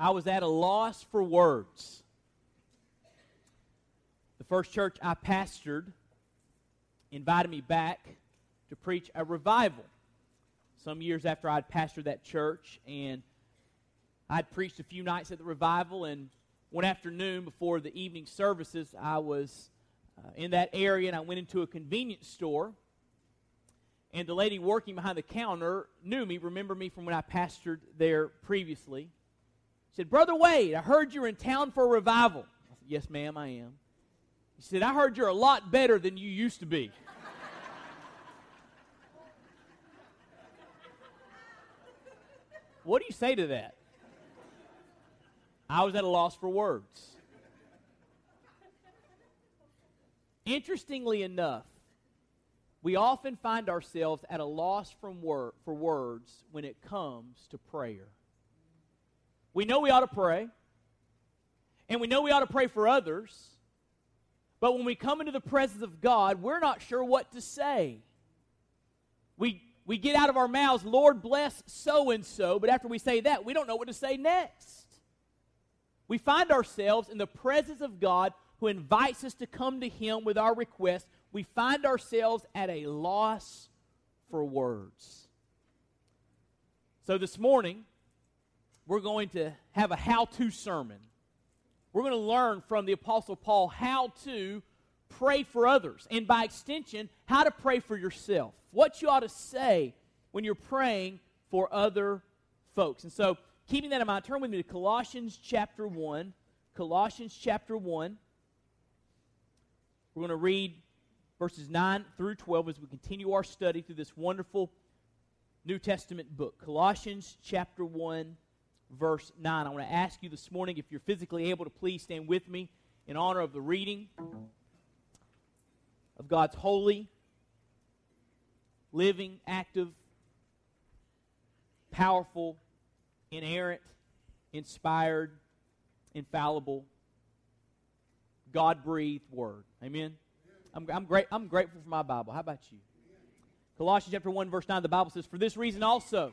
I was at a loss for words. The first church I pastored invited me back to preach a revival some years after I'd pastored that church. And I'd preached a few nights at the revival. And one afternoon before the evening services, I was uh, in that area and I went into a convenience store. And the lady working behind the counter knew me, remembered me from when I pastored there previously. She said, Brother Wade, I heard you're in town for a revival. I said, Yes, ma'am, I am. He said, I heard you're a lot better than you used to be. what do you say to that? I was at a loss for words. Interestingly enough, we often find ourselves at a loss from wor- for words when it comes to prayer. We know we ought to pray, and we know we ought to pray for others, but when we come into the presence of God, we're not sure what to say. We, we get out of our mouths, Lord bless so and so, but after we say that, we don't know what to say next. We find ourselves in the presence of God who invites us to come to Him with our request we find ourselves at a loss for words. So this morning, we're going to have a how to sermon. We're going to learn from the Apostle Paul how to pray for others, and by extension, how to pray for yourself. What you ought to say when you're praying for other folks. And so, keeping that in mind, turn with me to Colossians chapter 1. Colossians chapter 1. We're going to read verses 9 through 12 as we continue our study through this wonderful New Testament book. Colossians chapter 1, verse 9. I want to ask you this morning, if you're physically able to please stand with me in honor of the reading of God's holy, living, active, powerful, inerrant, inspired, infallible, God breathed word. Amen. I'm, I'm, great, I'm grateful for my Bible. How about you? Colossians chapter 1, verse 9, the Bible says, For this reason also,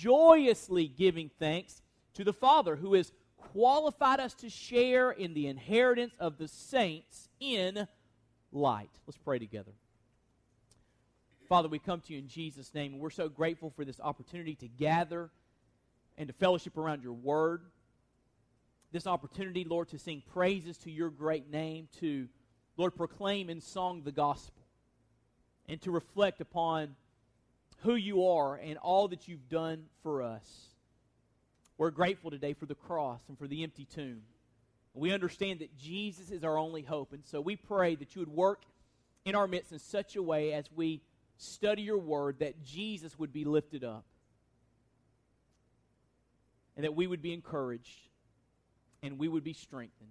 joyously giving thanks to the Father who has qualified us to share in the inheritance of the saints in light. Let's pray together. Father, we come to you in Jesus' name, and we're so grateful for this opportunity to gather and to fellowship around your word. This opportunity, Lord, to sing praises to your great name, to Lord, proclaim in song the gospel and to reflect upon who you are and all that you've done for us. We're grateful today for the cross and for the empty tomb. We understand that Jesus is our only hope. And so we pray that you would work in our midst in such a way as we study your word that Jesus would be lifted up and that we would be encouraged and we would be strengthened.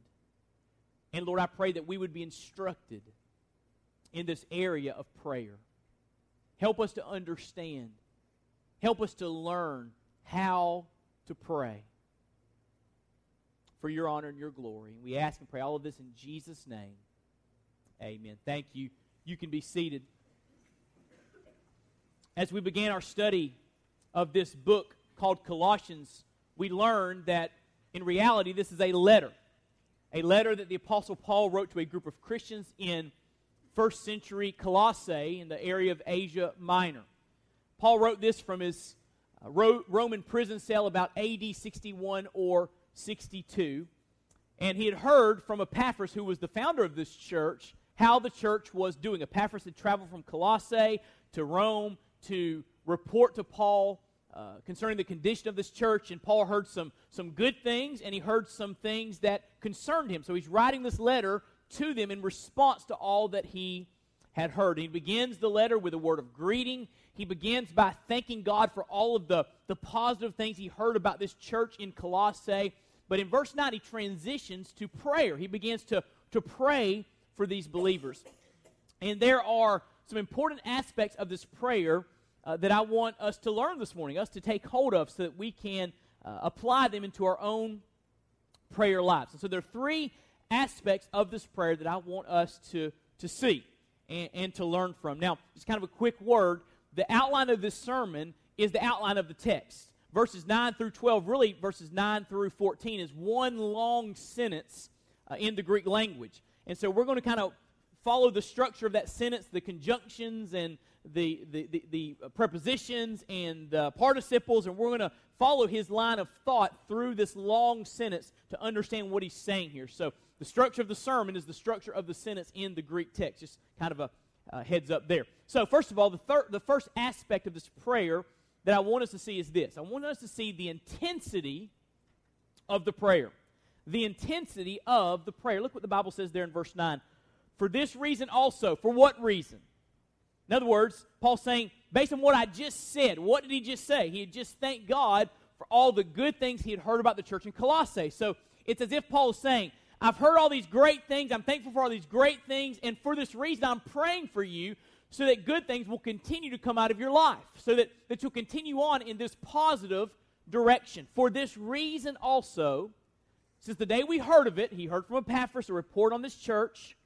And Lord, I pray that we would be instructed in this area of prayer. Help us to understand. Help us to learn how to pray for your honor and your glory. We ask and pray all of this in Jesus' name. Amen. Thank you. You can be seated. As we began our study of this book called Colossians, we learned that in reality this is a letter a letter that the Apostle Paul wrote to a group of Christians in first century Colossae in the area of Asia Minor. Paul wrote this from his uh, Roman prison cell about AD 61 or 62. And he had heard from Epaphras, who was the founder of this church, how the church was doing. Epaphras had traveled from Colossae to Rome to report to Paul uh, concerning the condition of this church, and Paul heard some, some good things, and he heard some things that concerned him. So he's writing this letter to them in response to all that he had heard. He begins the letter with a word of greeting. He begins by thanking God for all of the, the positive things he heard about this church in Colossae. But in verse 9, he transitions to prayer. He begins to, to pray for these believers. And there are some important aspects of this prayer uh, that I want us to learn this morning, us to take hold of so that we can uh, apply them into our own prayer lives. And so there are three aspects of this prayer that I want us to, to see and, and to learn from. Now, just kind of a quick word the outline of this sermon is the outline of the text. Verses 9 through 12, really, verses 9 through 14, is one long sentence uh, in the Greek language. And so we're going to kind of follow the structure of that sentence, the conjunctions and the, the, the, the prepositions and the participles, and we're going to follow his line of thought through this long sentence to understand what he's saying here. So the structure of the sermon is the structure of the sentence in the Greek text. Just kind of a uh, heads up there. So, first of all, the, thir- the first aspect of this prayer that I want us to see is this I want us to see the intensity of the prayer. The intensity of the prayer. Look what the Bible says there in verse 9. For this reason also. For what reason? In other words, Paul's saying, based on what I just said, what did he just say? He had just thanked God for all the good things he had heard about the church in Colossae. So it's as if Paul is saying, I've heard all these great things. I'm thankful for all these great things. And for this reason, I'm praying for you so that good things will continue to come out of your life, so that, that you'll continue on in this positive direction. For this reason also, since the day we heard of it, he heard from Epaphras a report on this church.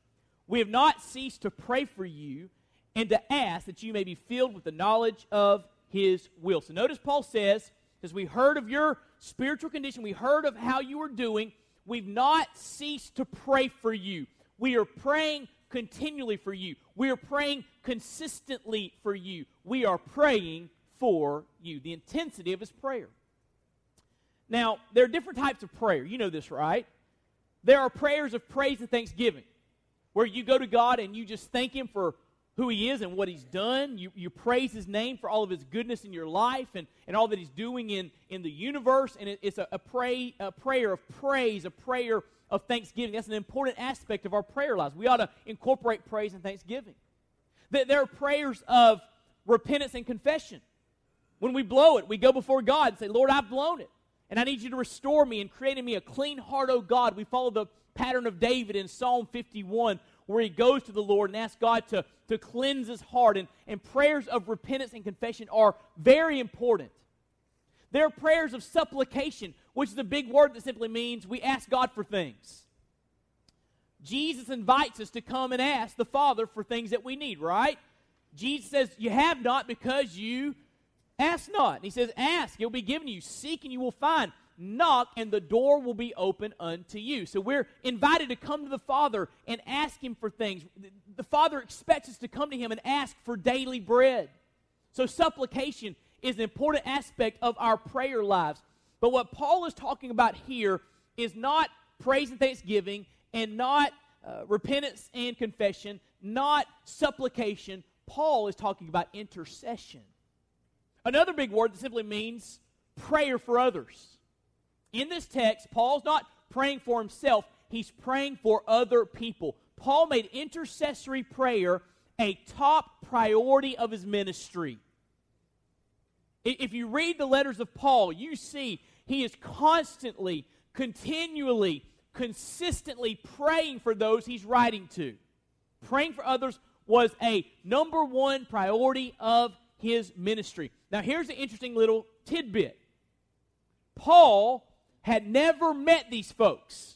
We have not ceased to pray for you and to ask that you may be filled with the knowledge of his will. So notice Paul says, as we heard of your spiritual condition, we heard of how you were doing, we've not ceased to pray for you. We are praying continually for you. We are praying consistently for you. We are praying for you. The intensity of his prayer. Now, there are different types of prayer. You know this, right? There are prayers of praise and thanksgiving where you go to God and you just thank Him for who He is and what He's done. You, you praise His name for all of His goodness in your life and, and all that He's doing in, in the universe. And it, it's a, a, pray, a prayer of praise, a prayer of thanksgiving. That's an important aspect of our prayer lives. We ought to incorporate praise and thanksgiving. There are prayers of repentance and confession. When we blow it, we go before God and say, Lord, I've blown it. And I need you to restore me and create in me a clean heart, O God. We follow the pattern of David in Psalm 51, where he goes to the Lord and asks God to, to cleanse his heart. And, and prayers of repentance and confession are very important. There are prayers of supplication, which is a big word that simply means we ask God for things. Jesus invites us to come and ask the Father for things that we need, right? Jesus says, You have not because you ask not. And he says, Ask, it will be given you. Seek, and you will find knock and the door will be open unto you. So we're invited to come to the Father and ask Him for things. The Father expects us to come to Him and ask for daily bread. So supplication is an important aspect of our prayer lives. But what Paul is talking about here is not praise and thanksgiving and not uh, repentance and confession, not supplication. Paul is talking about intercession. Another big word that simply means prayer for others. In this text, Paul's not praying for himself, he's praying for other people. Paul made intercessory prayer a top priority of his ministry. If you read the letters of Paul, you see he is constantly, continually, consistently praying for those he's writing to. Praying for others was a number one priority of his ministry. Now, here's an interesting little tidbit Paul had never met these folks.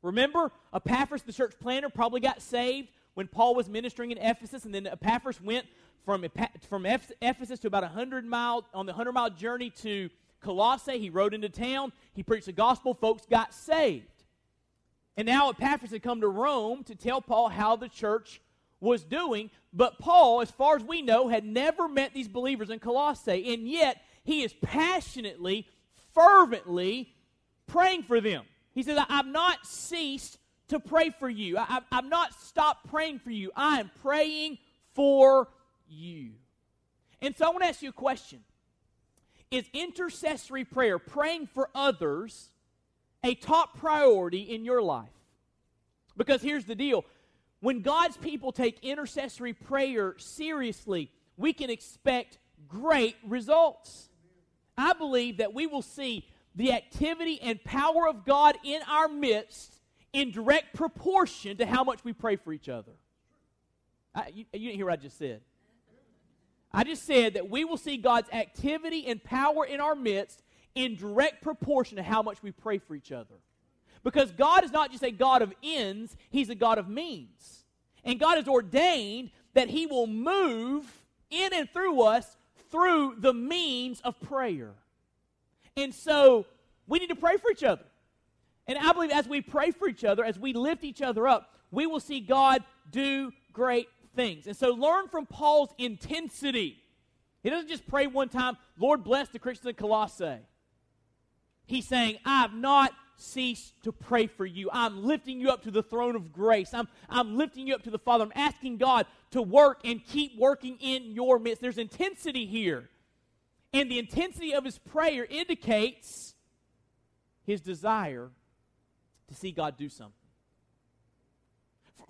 Remember, Epaphras, the church planter, probably got saved when Paul was ministering in Ephesus, and then Epaphras went from, from Ephesus to about 100 mile, on the 100 mile journey to Colossae. He rode into town, he preached the gospel, folks got saved. And now Epaphras had come to Rome to tell Paul how the church was doing, but Paul, as far as we know, had never met these believers in Colossae, and yet he is passionately, fervently praying for them. He says, I've not ceased to pray for you. I, have not stopped praying for you. I am praying for you. And so I want to ask you a question Is intercessory prayer, praying for others, a top priority in your life? Because here's the deal when God's people take intercessory prayer seriously, we can expect great results. I believe that we will see the activity and power of God in our midst in direct proportion to how much we pray for each other. I, you, you didn't hear what I just said. I just said that we will see God's activity and power in our midst in direct proportion to how much we pray for each other. Because God is not just a God of ends, He's a God of means. And God has ordained that He will move in and through us through the means of prayer. And so we need to pray for each other. And I believe as we pray for each other, as we lift each other up, we will see God do great things. And so learn from Paul's intensity. He doesn't just pray one time, Lord bless the Christians in Colossae. He's saying, I have not ceased to pray for you. I'm lifting you up to the throne of grace. I'm, I'm lifting you up to the Father. I'm asking God to work and keep working in your midst. There's intensity here. And the intensity of his prayer indicates his desire to see God do something.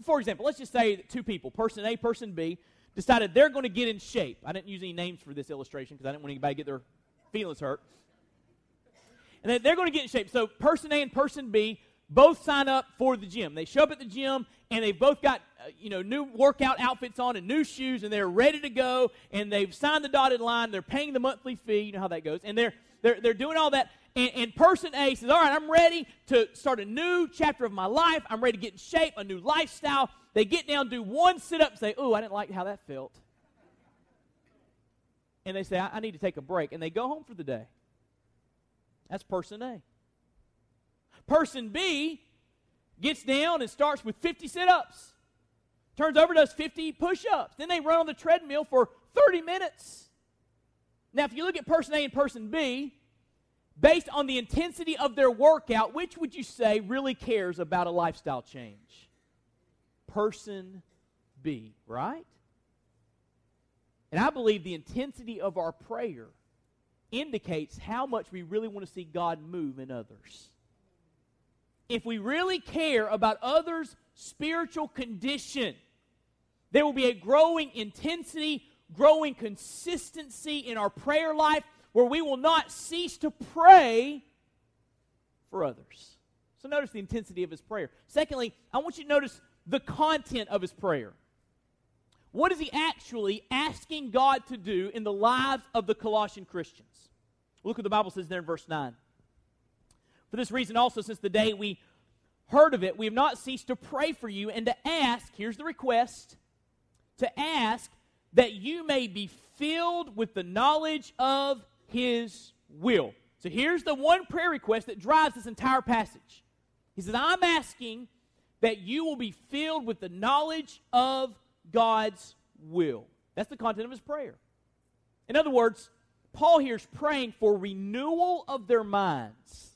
For, example, let's just say that two people, person A, person B, decided they're going to get in shape. I didn't use any names for this illustration because I didn't want anybody to get their feelings hurt. And they're going to get in shape. So, person A and person B both sign up for the gym. They show up at the gym and they've both got uh, you know new workout outfits on and new shoes and they're ready to go and they've signed the dotted line. They're paying the monthly fee. You know how that goes. And they're they're, they're doing all that. And, and person A says, All right, I'm ready to start a new chapter of my life. I'm ready to get in shape, a new lifestyle. They get down, do one sit up, say, Oh, I didn't like how that felt. And they say, I, I need to take a break. And they go home for the day. That's person A. Person B gets down and starts with 50 sit ups, turns over, does 50 push ups. Then they run on the treadmill for 30 minutes. Now, if you look at person A and person B, based on the intensity of their workout, which would you say really cares about a lifestyle change? Person B, right? And I believe the intensity of our prayer indicates how much we really want to see God move in others. If we really care about others' spiritual condition, there will be a growing intensity, growing consistency in our prayer life where we will not cease to pray for others. So notice the intensity of his prayer. Secondly, I want you to notice the content of his prayer. What is he actually asking God to do in the lives of the Colossian Christians? Look what the Bible says there in verse 9. For this reason also, since the day we heard of it, we have not ceased to pray for you and to ask, here's the request, to ask that you may be filled with the knowledge of his will. So here's the one prayer request that drives this entire passage. He says, I'm asking that you will be filled with the knowledge of God's will. That's the content of his prayer. In other words, Paul here is praying for renewal of their minds.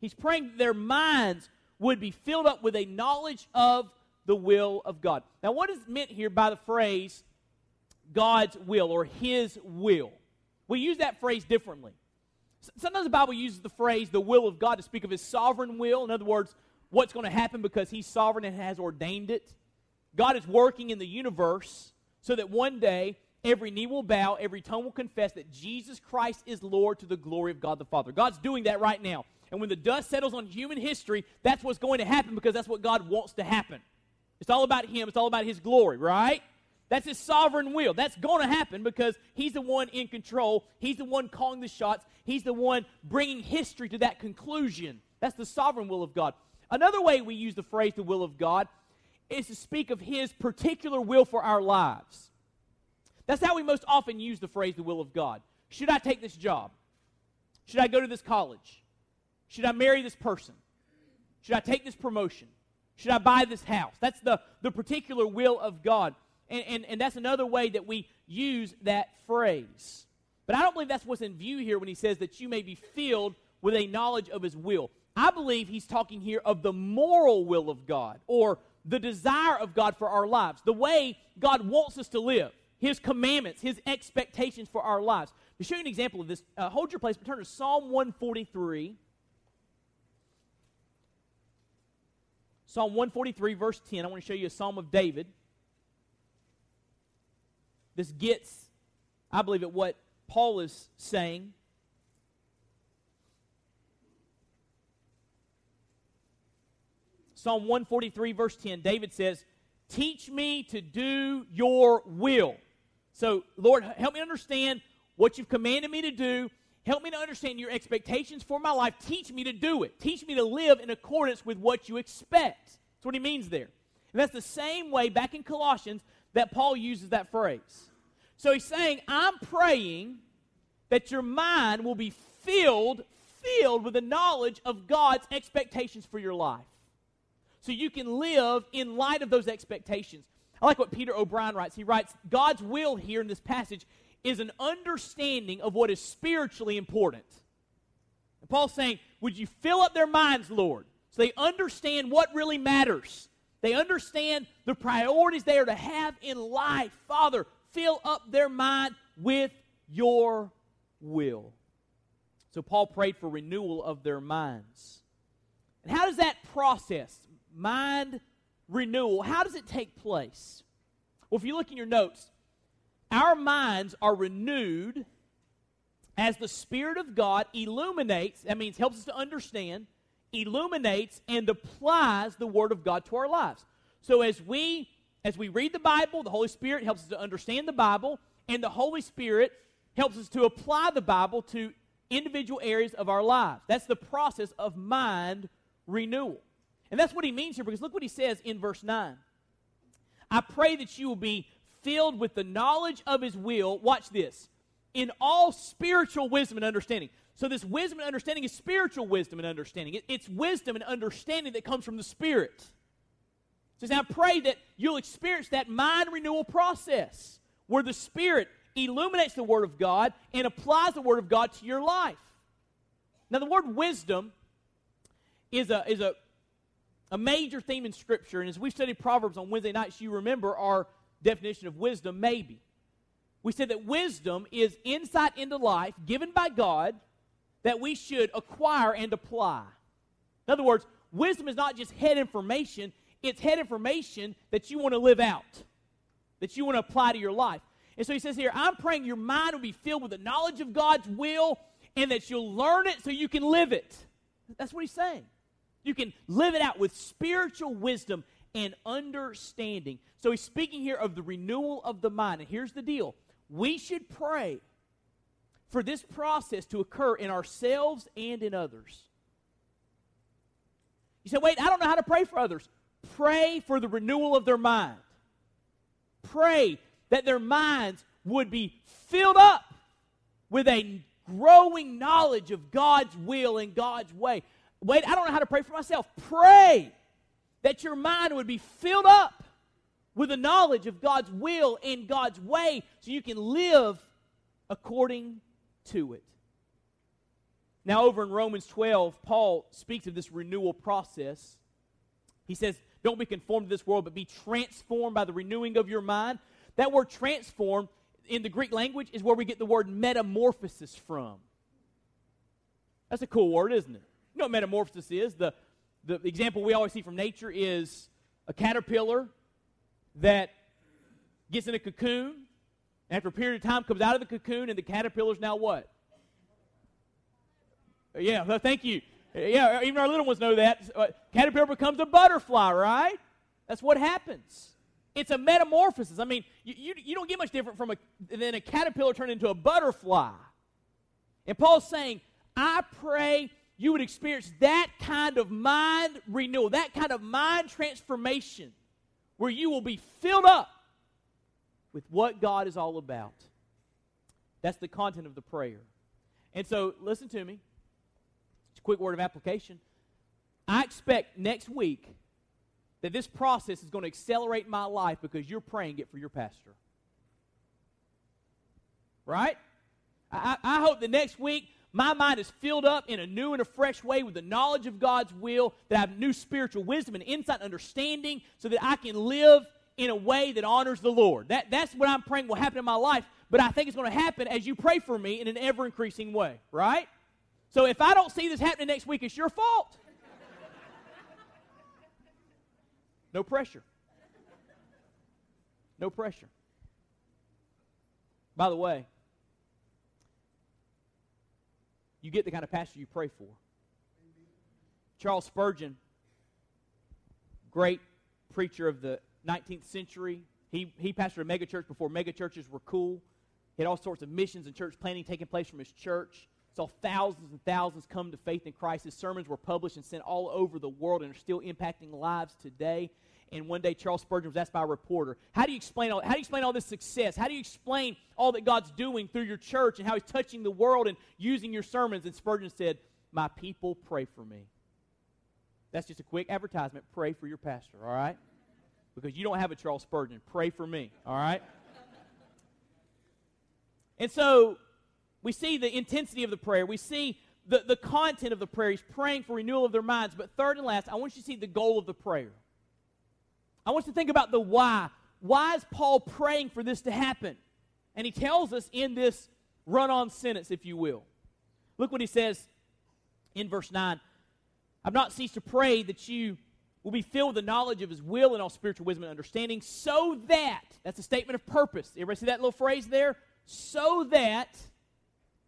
He's praying their minds would be filled up with a knowledge of the will of God. Now, what is meant here by the phrase God's will or His will? We use that phrase differently. Sometimes the Bible uses the phrase the will of God to speak of His sovereign will. In other words, what's going to happen because He's sovereign and has ordained it. God is working in the universe so that one day every knee will bow, every tongue will confess that Jesus Christ is Lord to the glory of God the Father. God's doing that right now. And when the dust settles on human history, that's what's going to happen because that's what God wants to happen. It's all about Him, it's all about His glory, right? That's His sovereign will. That's going to happen because He's the one in control. He's the one calling the shots. He's the one bringing history to that conclusion. That's the sovereign will of God. Another way we use the phrase the will of God is to speak of His particular will for our lives. That's how we most often use the phrase the will of God. Should I take this job? Should I go to this college? Should I marry this person? Should I take this promotion? Should I buy this house? That's the, the particular will of God. And, and, and that's another way that we use that phrase. But I don't believe that's what's in view here when he says that you may be filled with a knowledge of his will. I believe he's talking here of the moral will of God or the desire of God for our lives, the way God wants us to live, his commandments, his expectations for our lives. To show you an example of this, uh, hold your place, but turn to Psalm 143. Psalm 143, verse 10. I want to show you a psalm of David. This gets, I believe, at what Paul is saying. Psalm 143, verse 10, David says, Teach me to do your will. So, Lord, help me understand what you've commanded me to do Help me to understand your expectations for my life. Teach me to do it. Teach me to live in accordance with what you expect. That's what he means there. And that's the same way back in Colossians that Paul uses that phrase. So he's saying, I'm praying that your mind will be filled, filled with the knowledge of God's expectations for your life. So you can live in light of those expectations. I like what Peter O'Brien writes. He writes, God's will here in this passage is an understanding of what is spiritually important. And Paul's saying, Would you fill up their minds, Lord, so they understand what really matters? They understand the priorities they are to have in life. Father, fill up their mind with your will. So Paul prayed for renewal of their minds. And how does that process, mind renewal, how does it take place? Well, if you look in your notes, our minds are renewed as the Spirit of God illuminates, that means helps us to understand, illuminates, and applies the Word of God to our lives. So as we as we read the Bible, the Holy Spirit helps us to understand the Bible, and the Holy Spirit helps us to apply the Bible to individual areas of our lives. That's the process of mind renewal. And that's what he means here because look what he says in verse 9. I pray that you will be filled with the knowledge of his will. Watch this. In all spiritual wisdom and understanding. So, this wisdom and understanding is spiritual wisdom and understanding. It, it's wisdom and understanding that comes from the Spirit. So, now pray that you'll experience that mind renewal process where the Spirit illuminates the Word of God and applies the Word of God to your life. Now, the word wisdom is a, is a, a major theme in Scripture. And as we studied Proverbs on Wednesday nights, you remember our definition of wisdom, maybe. We said that wisdom is insight into life given by God that we should acquire and apply. In other words, wisdom is not just head information, it's head information that you want to live out, that you want to apply to your life. And so he says here, I'm praying your mind will be filled with the knowledge of God's will and that you'll learn it so you can live it. That's what he's saying. You can live it out with spiritual wisdom and understanding. So he's speaking here of the renewal of the mind. And here's the deal we should pray for this process to occur in ourselves and in others. You say, wait, I don't know how to pray for others. Pray for the renewal of their mind. Pray that their minds would be filled up with a growing knowledge of God's will and God's way. Wait, I don't know how to pray for myself. Pray that your mind would be filled up with the knowledge of God's will and God's way so you can live according to it. Now, over in Romans 12, Paul speaks of this renewal process. He says, Don't be conformed to this world, but be transformed by the renewing of your mind. That word transform in the Greek language is where we get the word metamorphosis from. That's a cool word, isn't it? You know what metamorphosis is? The, the example we always see from nature is a caterpillar that gets in a cocoon. and After a period of time, comes out of the cocoon, and the caterpillar's now what? Yeah, thank you. Yeah, even our little ones know that. Uh, caterpillar becomes a butterfly, right? That's what happens. It's a metamorphosis. I mean, you, you, you don't get much different from a, than a caterpillar turned into a butterfly. And Paul's saying, I pray you would experience that kind of mind renewal, that kind of mind transformation, where you will be filled up with what God is all about. That's the content of the prayer. And so, listen to me. It's a quick word of application. I expect next week that this process is going to accelerate my life because you're praying it for your pastor. Right? I, I hope the next week my mind is filled up in a new and a fresh way with the knowledge of God's will, that I have new spiritual wisdom and insight and understanding so that I can live in a way that honors the Lord. That, that's what I'm praying will happen in my life, but I think it's going to happen as you pray for me in an ever increasing way, right? So if I don't see this happening next week, it's your fault. No pressure. No pressure. By the way, you get the kind of pastor you pray for. Charles Spurgeon great preacher of the 19th century. He, he pastored a megachurch before megachurches were cool. He had all sorts of missions and church planting taking place from his church. Saw thousands and thousands come to faith in Christ. His sermons were published and sent all over the world and are still impacting lives today. And one day Charles Spurgeon was asked by a reporter, "How do you explain all? How do you explain all this success? How do you explain all that God's doing through your church and how He's touching the world and using your sermons?" And Spurgeon said, "My people pray for me." That's just a quick advertisement. Pray for your pastor, all right? Because you don't have a Charles Spurgeon. Pray for me, all right? and so we see the intensity of the prayer. We see the, the content of the prayer. He's praying for renewal of their minds. But third and last, I want you to see the goal of the prayer. I want you to think about the why. Why is Paul praying for this to happen? And he tells us in this run on sentence, if you will. Look what he says in verse 9 I've not ceased to pray that you will be filled with the knowledge of his will and all spiritual wisdom and understanding, so that, that's a statement of purpose. Everybody see that little phrase there? So that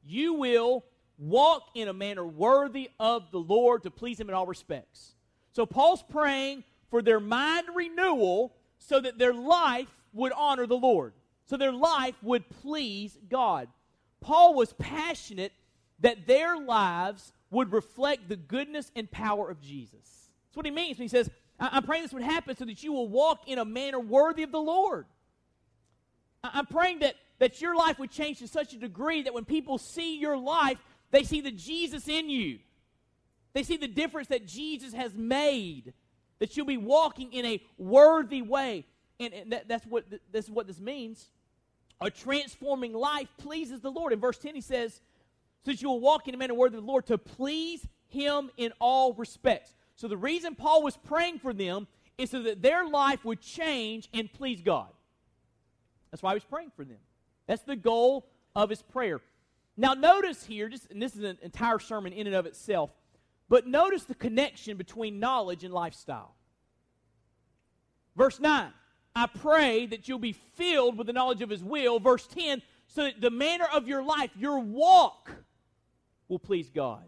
you will walk in a manner worthy of the Lord to please him in all respects. So Paul's praying for their mind renewal so that their life would honor the Lord, so their life would please God. Paul was passionate that their lives would reflect the goodness and power of Jesus. That's what he means when he says, I'm praying this would happen so that you will walk in a manner worthy of the Lord. I'm praying that, that your life would change to such a degree that when people see your life, they see the Jesus in you. They see the difference that Jesus has made that you'll be walking in a worthy way. And, and that, that's what th- this is what this means. A transforming life pleases the Lord. In verse 10, he says, Since you will walk in a manner worthy of the Lord to please him in all respects. So the reason Paul was praying for them is so that their life would change and please God. That's why he was praying for them. That's the goal of his prayer. Now, notice here, just, and this is an entire sermon in and of itself, but notice the connection between knowledge and lifestyle. Verse 9, I pray that you'll be filled with the knowledge of his will. Verse 10, so that the manner of your life, your walk, will please God.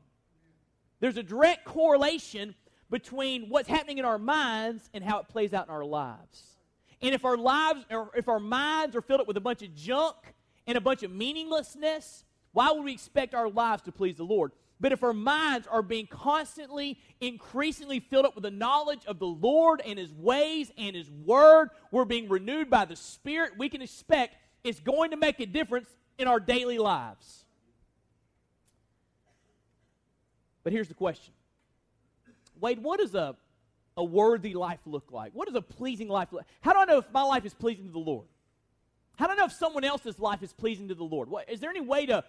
There's a direct correlation between what's happening in our minds and how it plays out in our lives. And if our lives, or if our minds are filled up with a bunch of junk and a bunch of meaninglessness, why would we expect our lives to please the Lord? But if our minds are being constantly, increasingly filled up with the knowledge of the Lord and His ways and His Word, we're being renewed by the Spirit, we can expect it's going to make a difference in our daily lives. But here's the question Wade, what does a, a worthy life look like? What does a pleasing life look like? How do I know if my life is pleasing to the Lord? How do I know if someone else's life is pleasing to the Lord? What, is there any way to,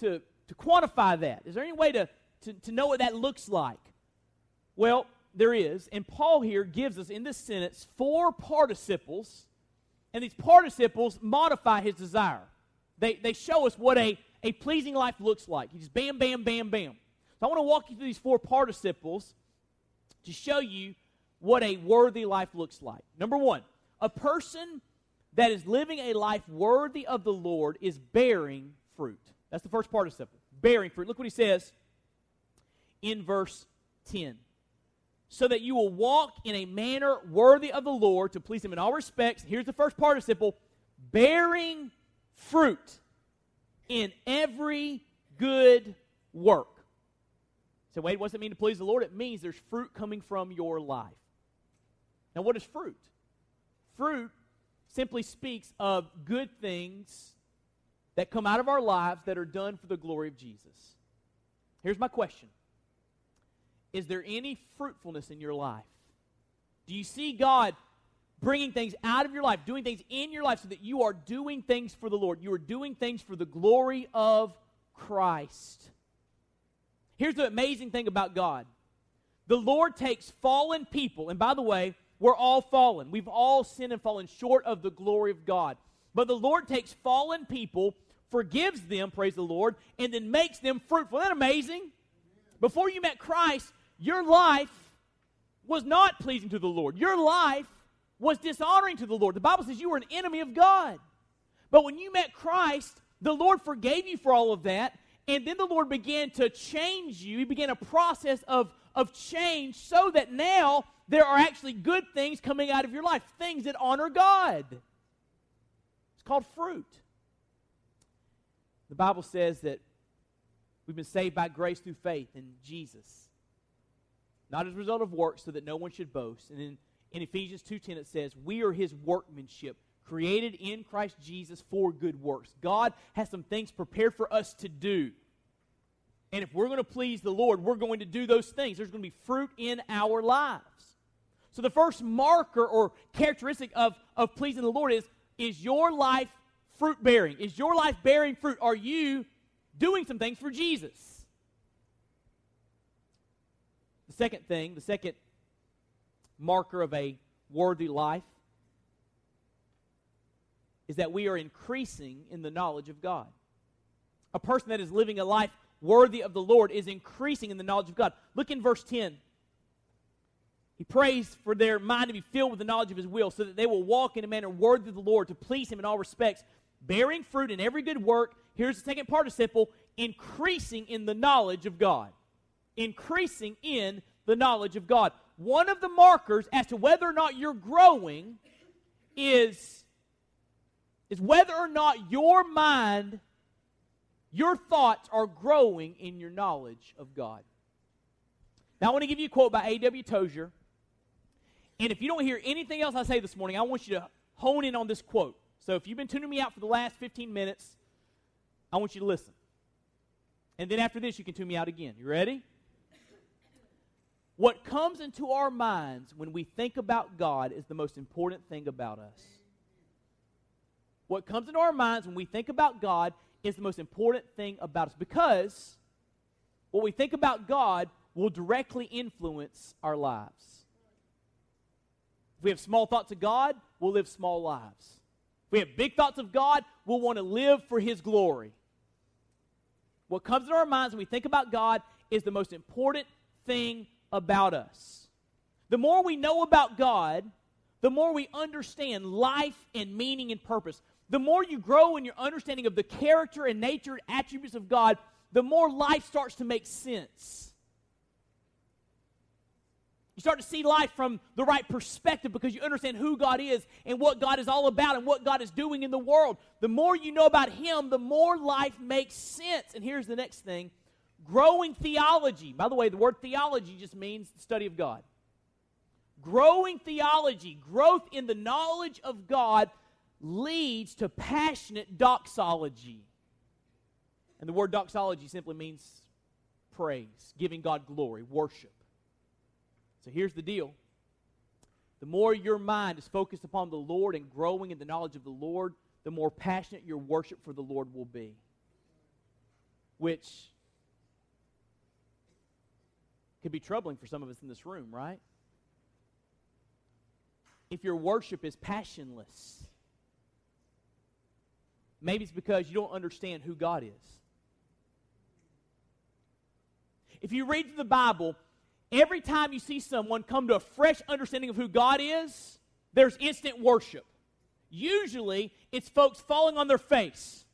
to to quantify that? Is there any way to, to, to know what that looks like? Well, there is. And Paul here gives us in this sentence four participles, and these participles modify his desire. They, they show us what a, a pleasing life looks like. He just bam, bam, bam, bam. So I want to walk you through these four participles to show you what a worthy life looks like. Number one, a person that is living a life worthy of the Lord is bearing fruit. That's the first part participle. Bearing fruit. Look what he says in verse 10. So that you will walk in a manner worthy of the Lord to please him in all respects. Here's the first participle bearing fruit in every good work. So, wait, what does it mean to please the Lord? It means there's fruit coming from your life. Now, what is fruit? Fruit simply speaks of good things that come out of our lives that are done for the glory of Jesus. Here's my question Is there any fruitfulness in your life? Do you see God bringing things out of your life, doing things in your life so that you are doing things for the Lord? You are doing things for the glory of Christ. Here's the amazing thing about God the Lord takes fallen people, and by the way, we're all fallen. We've all sinned and fallen short of the glory of God. But the Lord takes fallen people forgives them, praise the Lord, and then makes them fruitful. Isn't that amazing? Before you met Christ, your life was not pleasing to the Lord. Your life was dishonoring to the Lord. The Bible says you were an enemy of God. But when you met Christ, the Lord forgave you for all of that, and then the Lord began to change you. He began a process of, of change so that now there are actually good things coming out of your life, things that honor God. It's called fruit. The Bible says that we've been saved by grace through faith in Jesus, not as a result of works, so that no one should boast. And in, in Ephesians 2.10 it says, we are his workmanship, created in Christ Jesus for good works. God has some things prepared for us to do. And if we're going to please the Lord, we're going to do those things. There's going to be fruit in our lives. So the first marker or characteristic of, of pleasing the Lord is is your life fruit bearing? Is your life bearing fruit? Are you doing some things for Jesus? The second thing, the second marker of a worthy life is that we are increasing in the knowledge of God. A person that is living a life worthy of the Lord is increasing in the knowledge of God. Look in verse 10. He prays for their mind to be filled with the knowledge of His will, so that they will walk in a manner worthy of the Lord, to please Him in all respects, bearing fruit in every good work. Here's the second participle increasing in the knowledge of God. Increasing in the knowledge of God. One of the markers as to whether or not you're growing is, is whether or not your mind, your thoughts are growing in your knowledge of God. Now, I want to give you a quote by A.W. Tozer. And if you don't hear anything else I say this morning, I want you to hone in on this quote. So if you've been tuning me out for the last 15 minutes, I want you to listen. And then after this, you can tune me out again. You ready? What comes into our minds when we think about God is the most important thing about us. What comes into our minds when we think about God is the most important thing about us because what we think about God will directly influence our lives. If we have small thoughts of God, we'll live small lives. We have big thoughts of God, we'll want to live for His glory. What comes to our minds when we think about God is the most important thing about us. The more we know about God, the more we understand life and meaning and purpose. The more you grow in your understanding of the character and nature and attributes of God, the more life starts to make sense. You start to see life from the right perspective because you understand who God is and what God is all about and what God is doing in the world. The more you know about Him, the more life makes sense. And here's the next thing growing theology. By the way, the word theology just means the study of God. Growing theology, growth in the knowledge of God, leads to passionate doxology. And the word doxology simply means praise, giving God glory, worship. So here's the deal the more your mind is focused upon the Lord and growing in the knowledge of the Lord, the more passionate your worship for the Lord will be. Which could be troubling for some of us in this room, right? If your worship is passionless, maybe it's because you don't understand who God is. If you read the Bible, Every time you see someone come to a fresh understanding of who God is, there's instant worship. Usually, it's folks falling on their face.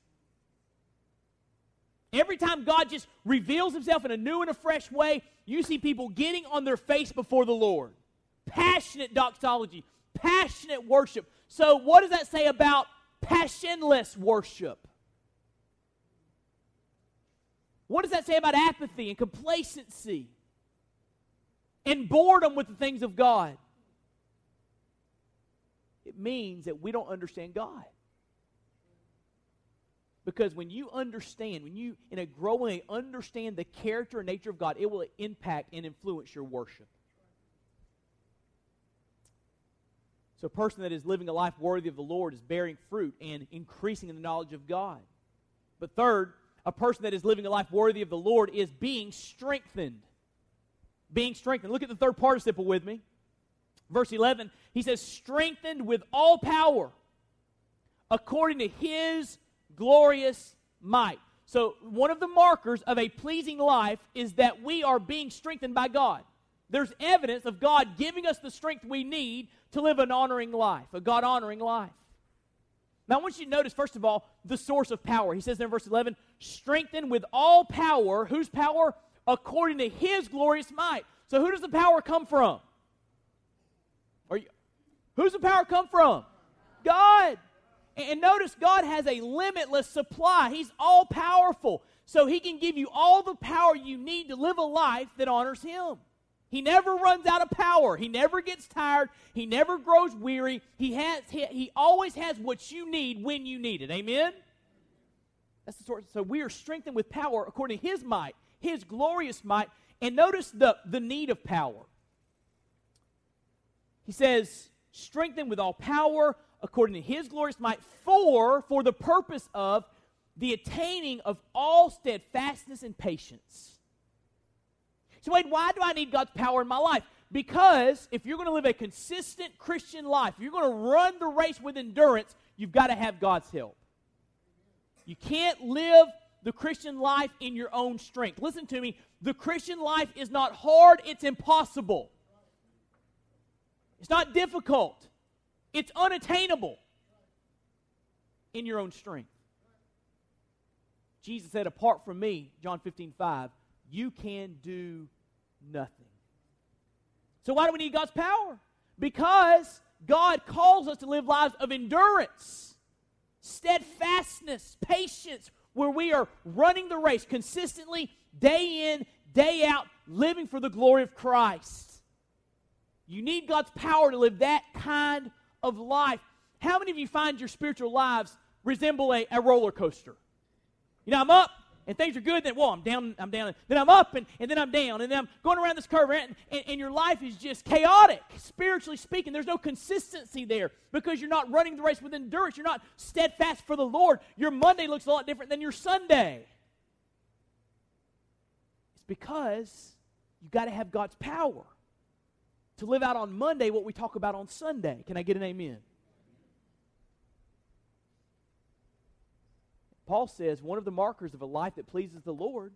Every time God just reveals himself in a new and a fresh way, you see people getting on their face before the Lord. Passionate doxology, passionate worship. So, what does that say about passionless worship? What does that say about apathy and complacency? And boredom with the things of God. It means that we don't understand God. Because when you understand, when you, in a growing way, understand the character and nature of God, it will impact and influence your worship. So, a person that is living a life worthy of the Lord is bearing fruit and increasing in the knowledge of God. But third, a person that is living a life worthy of the Lord is being strengthened being strengthened. Look at the third participle with me. Verse 11, he says, strengthened with all power according to his glorious might. So, one of the markers of a pleasing life is that we are being strengthened by God. There's evidence of God giving us the strength we need to live an honoring life, a God honoring life. Now, I want you to notice, first of all, the source of power. He says in verse 11, strengthened with all power. Whose power? According to his glorious might. So who does the power come from? Are you, who's the power come from? God. And notice God has a limitless supply. He's all powerful. So he can give you all the power you need to live a life that honors him. He never runs out of power. He never gets tired. He never grows weary. He has he, he always has what you need when you need it. Amen. That's the sort. So we are strengthened with power according to His might, His glorious might. And notice the the need of power. He says, strengthened with all power according to His glorious might, for for the purpose of the attaining of all steadfastness and patience so, wait, why do I need God's power in my life? Because if you're going to live a consistent Christian life, if you're going to run the race with endurance, you've got to have God's help. You can't live the Christian life in your own strength. Listen to me. The Christian life is not hard, it's impossible. It's not difficult, it's unattainable in your own strength. Jesus said, Apart from me, John 15, 5, you can do nothing. So, why do we need God's power? Because God calls us to live lives of endurance, steadfastness, patience, where we are running the race consistently, day in, day out, living for the glory of Christ. You need God's power to live that kind of life. How many of you find your spiritual lives resemble a, a roller coaster? You know, I'm up, and things are good, then, well, I'm down, I'm down, then I'm up, and, and then I'm down, and then I'm going around this curve, and, and, and your life is just chaotic, spiritually speaking. There's no consistency there because you're not running the race with endurance. You're not steadfast for the Lord. Your Monday looks a lot different than your Sunday. It's because you've got to have God's power to live out on Monday what we talk about on Sunday. Can I get an amen? Paul says one of the markers of a life that pleases the Lord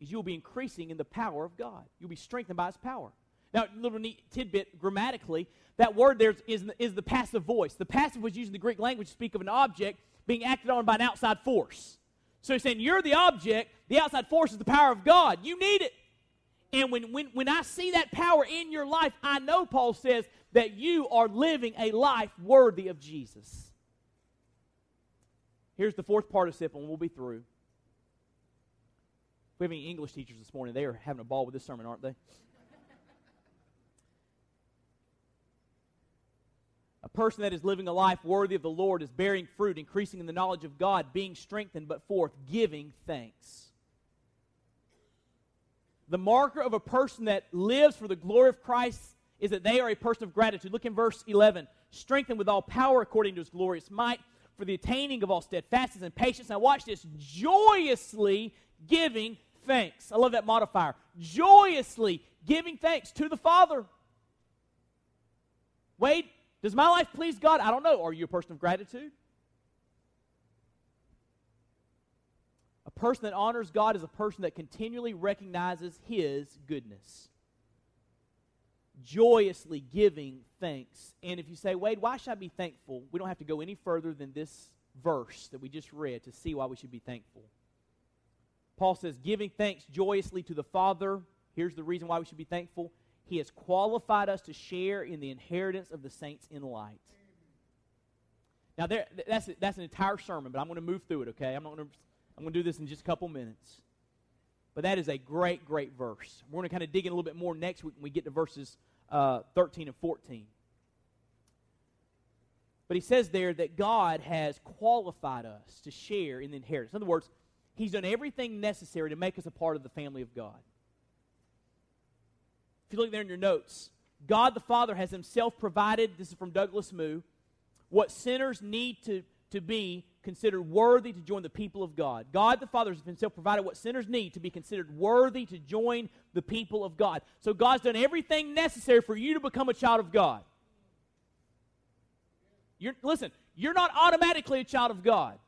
is you'll be increasing in the power of God. You'll be strengthened by his power. Now, little neat tidbit grammatically, that word there is, is the passive voice. The passive was used in the Greek language to speak of an object being acted on by an outside force. So he's saying, You're the object, the outside force is the power of God. You need it. And when, when, when I see that power in your life, I know, Paul says, that you are living a life worthy of Jesus. Here's the fourth participle, and we'll be through. If we have any English teachers this morning, they are having a ball with this sermon, aren't they? a person that is living a life worthy of the Lord is bearing fruit, increasing in the knowledge of God, being strengthened, but forth, giving thanks. The marker of a person that lives for the glory of Christ is that they are a person of gratitude. Look in verse 11. Strengthened with all power according to his glorious might for the attaining of all steadfastness and patience. Now, watch this joyously giving thanks. I love that modifier. Joyously giving thanks to the Father. Wade, does my life please God? I don't know. Are you a person of gratitude? A person that honors God is a person that continually recognizes His goodness joyously giving thanks. And if you say, Wade, why should I be thankful? We don't have to go any further than this verse that we just read to see why we should be thankful. Paul says, giving thanks joyously to the Father. Here's the reason why we should be thankful. He has qualified us to share in the inheritance of the saints in light. Now, there, that's, that's an entire sermon, but I'm going to move through it, okay? I'm, not gonna, I'm going to do this in just a couple minutes. But that is a great, great verse. We're going to kind of dig in a little bit more next week when we get to verses uh, 13 and 14. But he says there that God has qualified us to share in the inheritance. In other words, he's done everything necessary to make us a part of the family of God. If you look there in your notes, God the Father has himself provided, this is from Douglas Moo, what sinners need to, to be considered worthy to join the people of God. God the Father has himself provided what sinners need to be considered worthy to join the people of God. So God's done everything necessary for you to become a child of God. You're, listen, you're not automatically a child of God.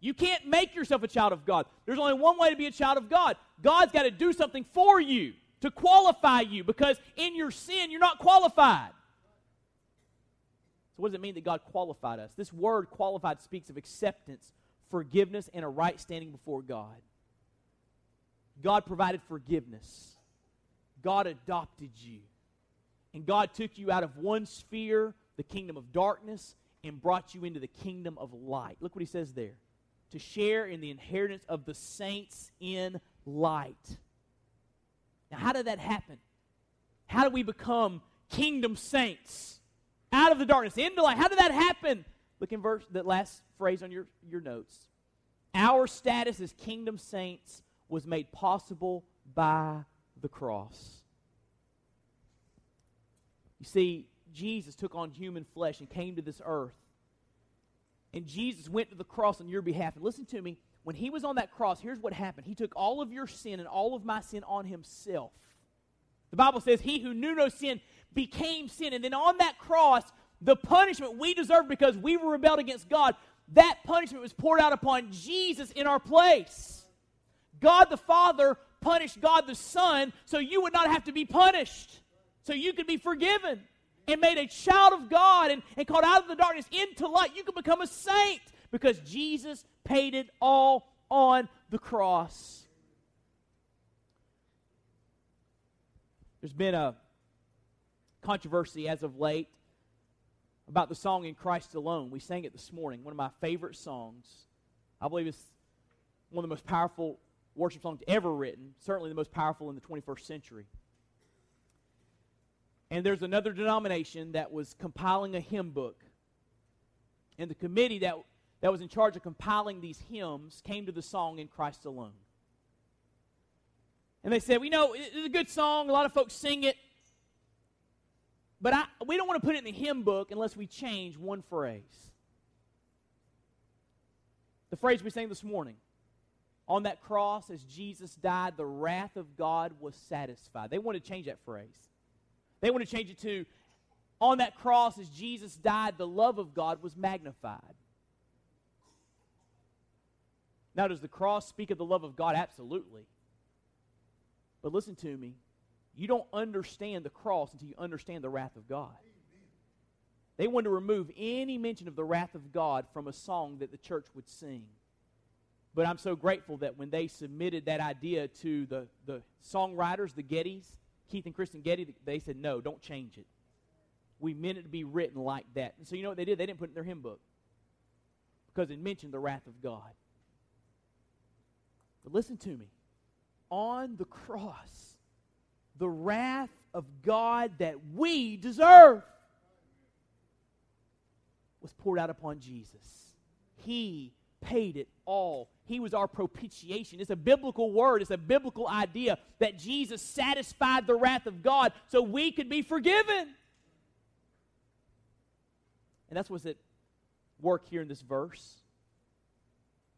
You can't make yourself a child of God. There's only one way to be a child of God. God's got to do something for you to qualify you because in your sin, you're not qualified. What does it mean that God qualified us? This word qualified speaks of acceptance, forgiveness, and a right standing before God. God provided forgiveness. God adopted you. And God took you out of one sphere, the kingdom of darkness, and brought you into the kingdom of light. Look what he says there to share in the inheritance of the saints in light. Now, how did that happen? How do we become kingdom saints out of the darkness into light? How did that happen? Look in verse that last phrase on your, your notes. Our status as kingdom saints was made possible by the cross. You see, Jesus took on human flesh and came to this earth. And Jesus went to the cross on your behalf. And listen to me, when he was on that cross, here's what happened. He took all of your sin and all of my sin on himself. The Bible says, He who knew no sin became sin. And then on that cross, the punishment we deserved because we were rebelled against God, that punishment was poured out upon Jesus in our place. God the Father punished God the Son so you would not have to be punished, so you could be forgiven and made a child of God and, and called out of the darkness into light. You could become a saint because Jesus paid it all on the cross. There's been a controversy as of late about the song In Christ Alone. We sang it this morning, one of my favorite songs. I believe it's one of the most powerful worship songs ever written, certainly the most powerful in the 21st century. And there's another denomination that was compiling a hymn book. And the committee that, that was in charge of compiling these hymns came to the song In Christ Alone. And they said, We know it's a good song, a lot of folks sing it. But I, we don't want to put it in the hymn book unless we change one phrase. The phrase we sang this morning on that cross, as Jesus died, the wrath of God was satisfied. They want to change that phrase. They want to change it to, on that cross, as Jesus died, the love of God was magnified. Now, does the cross speak of the love of God? Absolutely. But listen to me. You don't understand the cross until you understand the wrath of God. They wanted to remove any mention of the wrath of God from a song that the church would sing. But I'm so grateful that when they submitted that idea to the, the songwriters, the Gettys, Keith and Kristyn Getty, they said, no, don't change it. We meant it to be written like that. And so you know what they did? They didn't put it in their hymn book because it mentioned the wrath of God. But listen to me. On the cross, the wrath of God that we deserve was poured out upon Jesus. He paid it all. He was our propitiation. It's a biblical word, it's a biblical idea that Jesus satisfied the wrath of God so we could be forgiven. And that's what's at work here in this verse.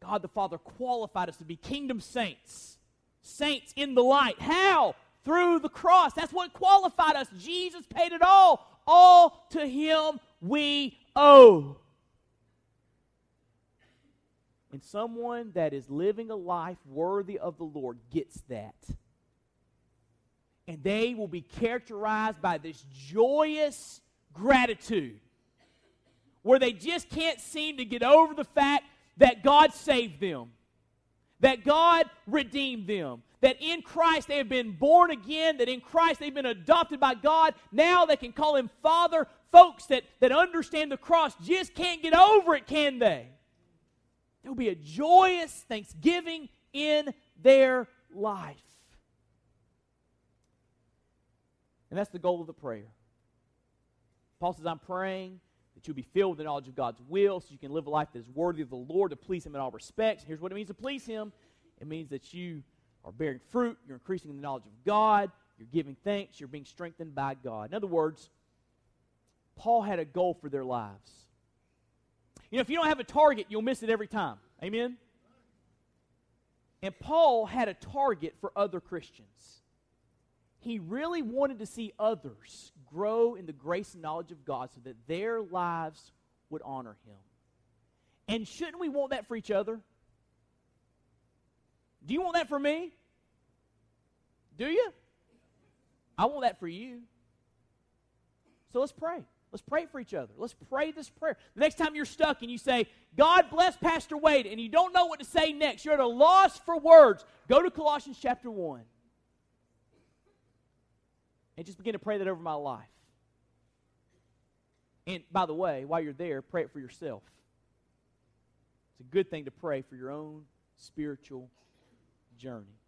God the Father qualified us to be kingdom saints, saints in the light. How? Through the cross. That's what qualified us. Jesus paid it all. All to Him we owe. And someone that is living a life worthy of the Lord gets that. And they will be characterized by this joyous gratitude where they just can't seem to get over the fact that God saved them, that God redeemed them, that in Christ they have been born again, that in Christ they've been adopted by God. Now they can call Him Father. Folks that, that understand the cross just can't get over it, can they? There will be a joyous thanksgiving in their life. And that's the goal of the prayer. Paul says, I'm praying that you'll be filled with the knowledge of God's will so you can live a life that is worthy of the Lord to please Him in all respects. Here's what it means to please Him it means that you are bearing fruit, you're increasing in the knowledge of God, you're giving thanks, you're being strengthened by God. In other words, Paul had a goal for their lives. You know, if you don't have a target, you'll miss it every time. Amen? And Paul had a target for other Christians. He really wanted to see others grow in the grace and knowledge of God so that their lives would honor Him. And shouldn't we want that for each other? Do you want that for me? Do you? I want that for you. So let's pray. Let's pray for each other. Let's pray this prayer. The next time you're stuck and you say, God bless Pastor Wade, and you don't know what to say next, you're at a loss for words, go to Colossians chapter 1. And just begin to pray that over my life. And by the way, while you're there, pray it for yourself. It's a good thing to pray for your own spiritual journey.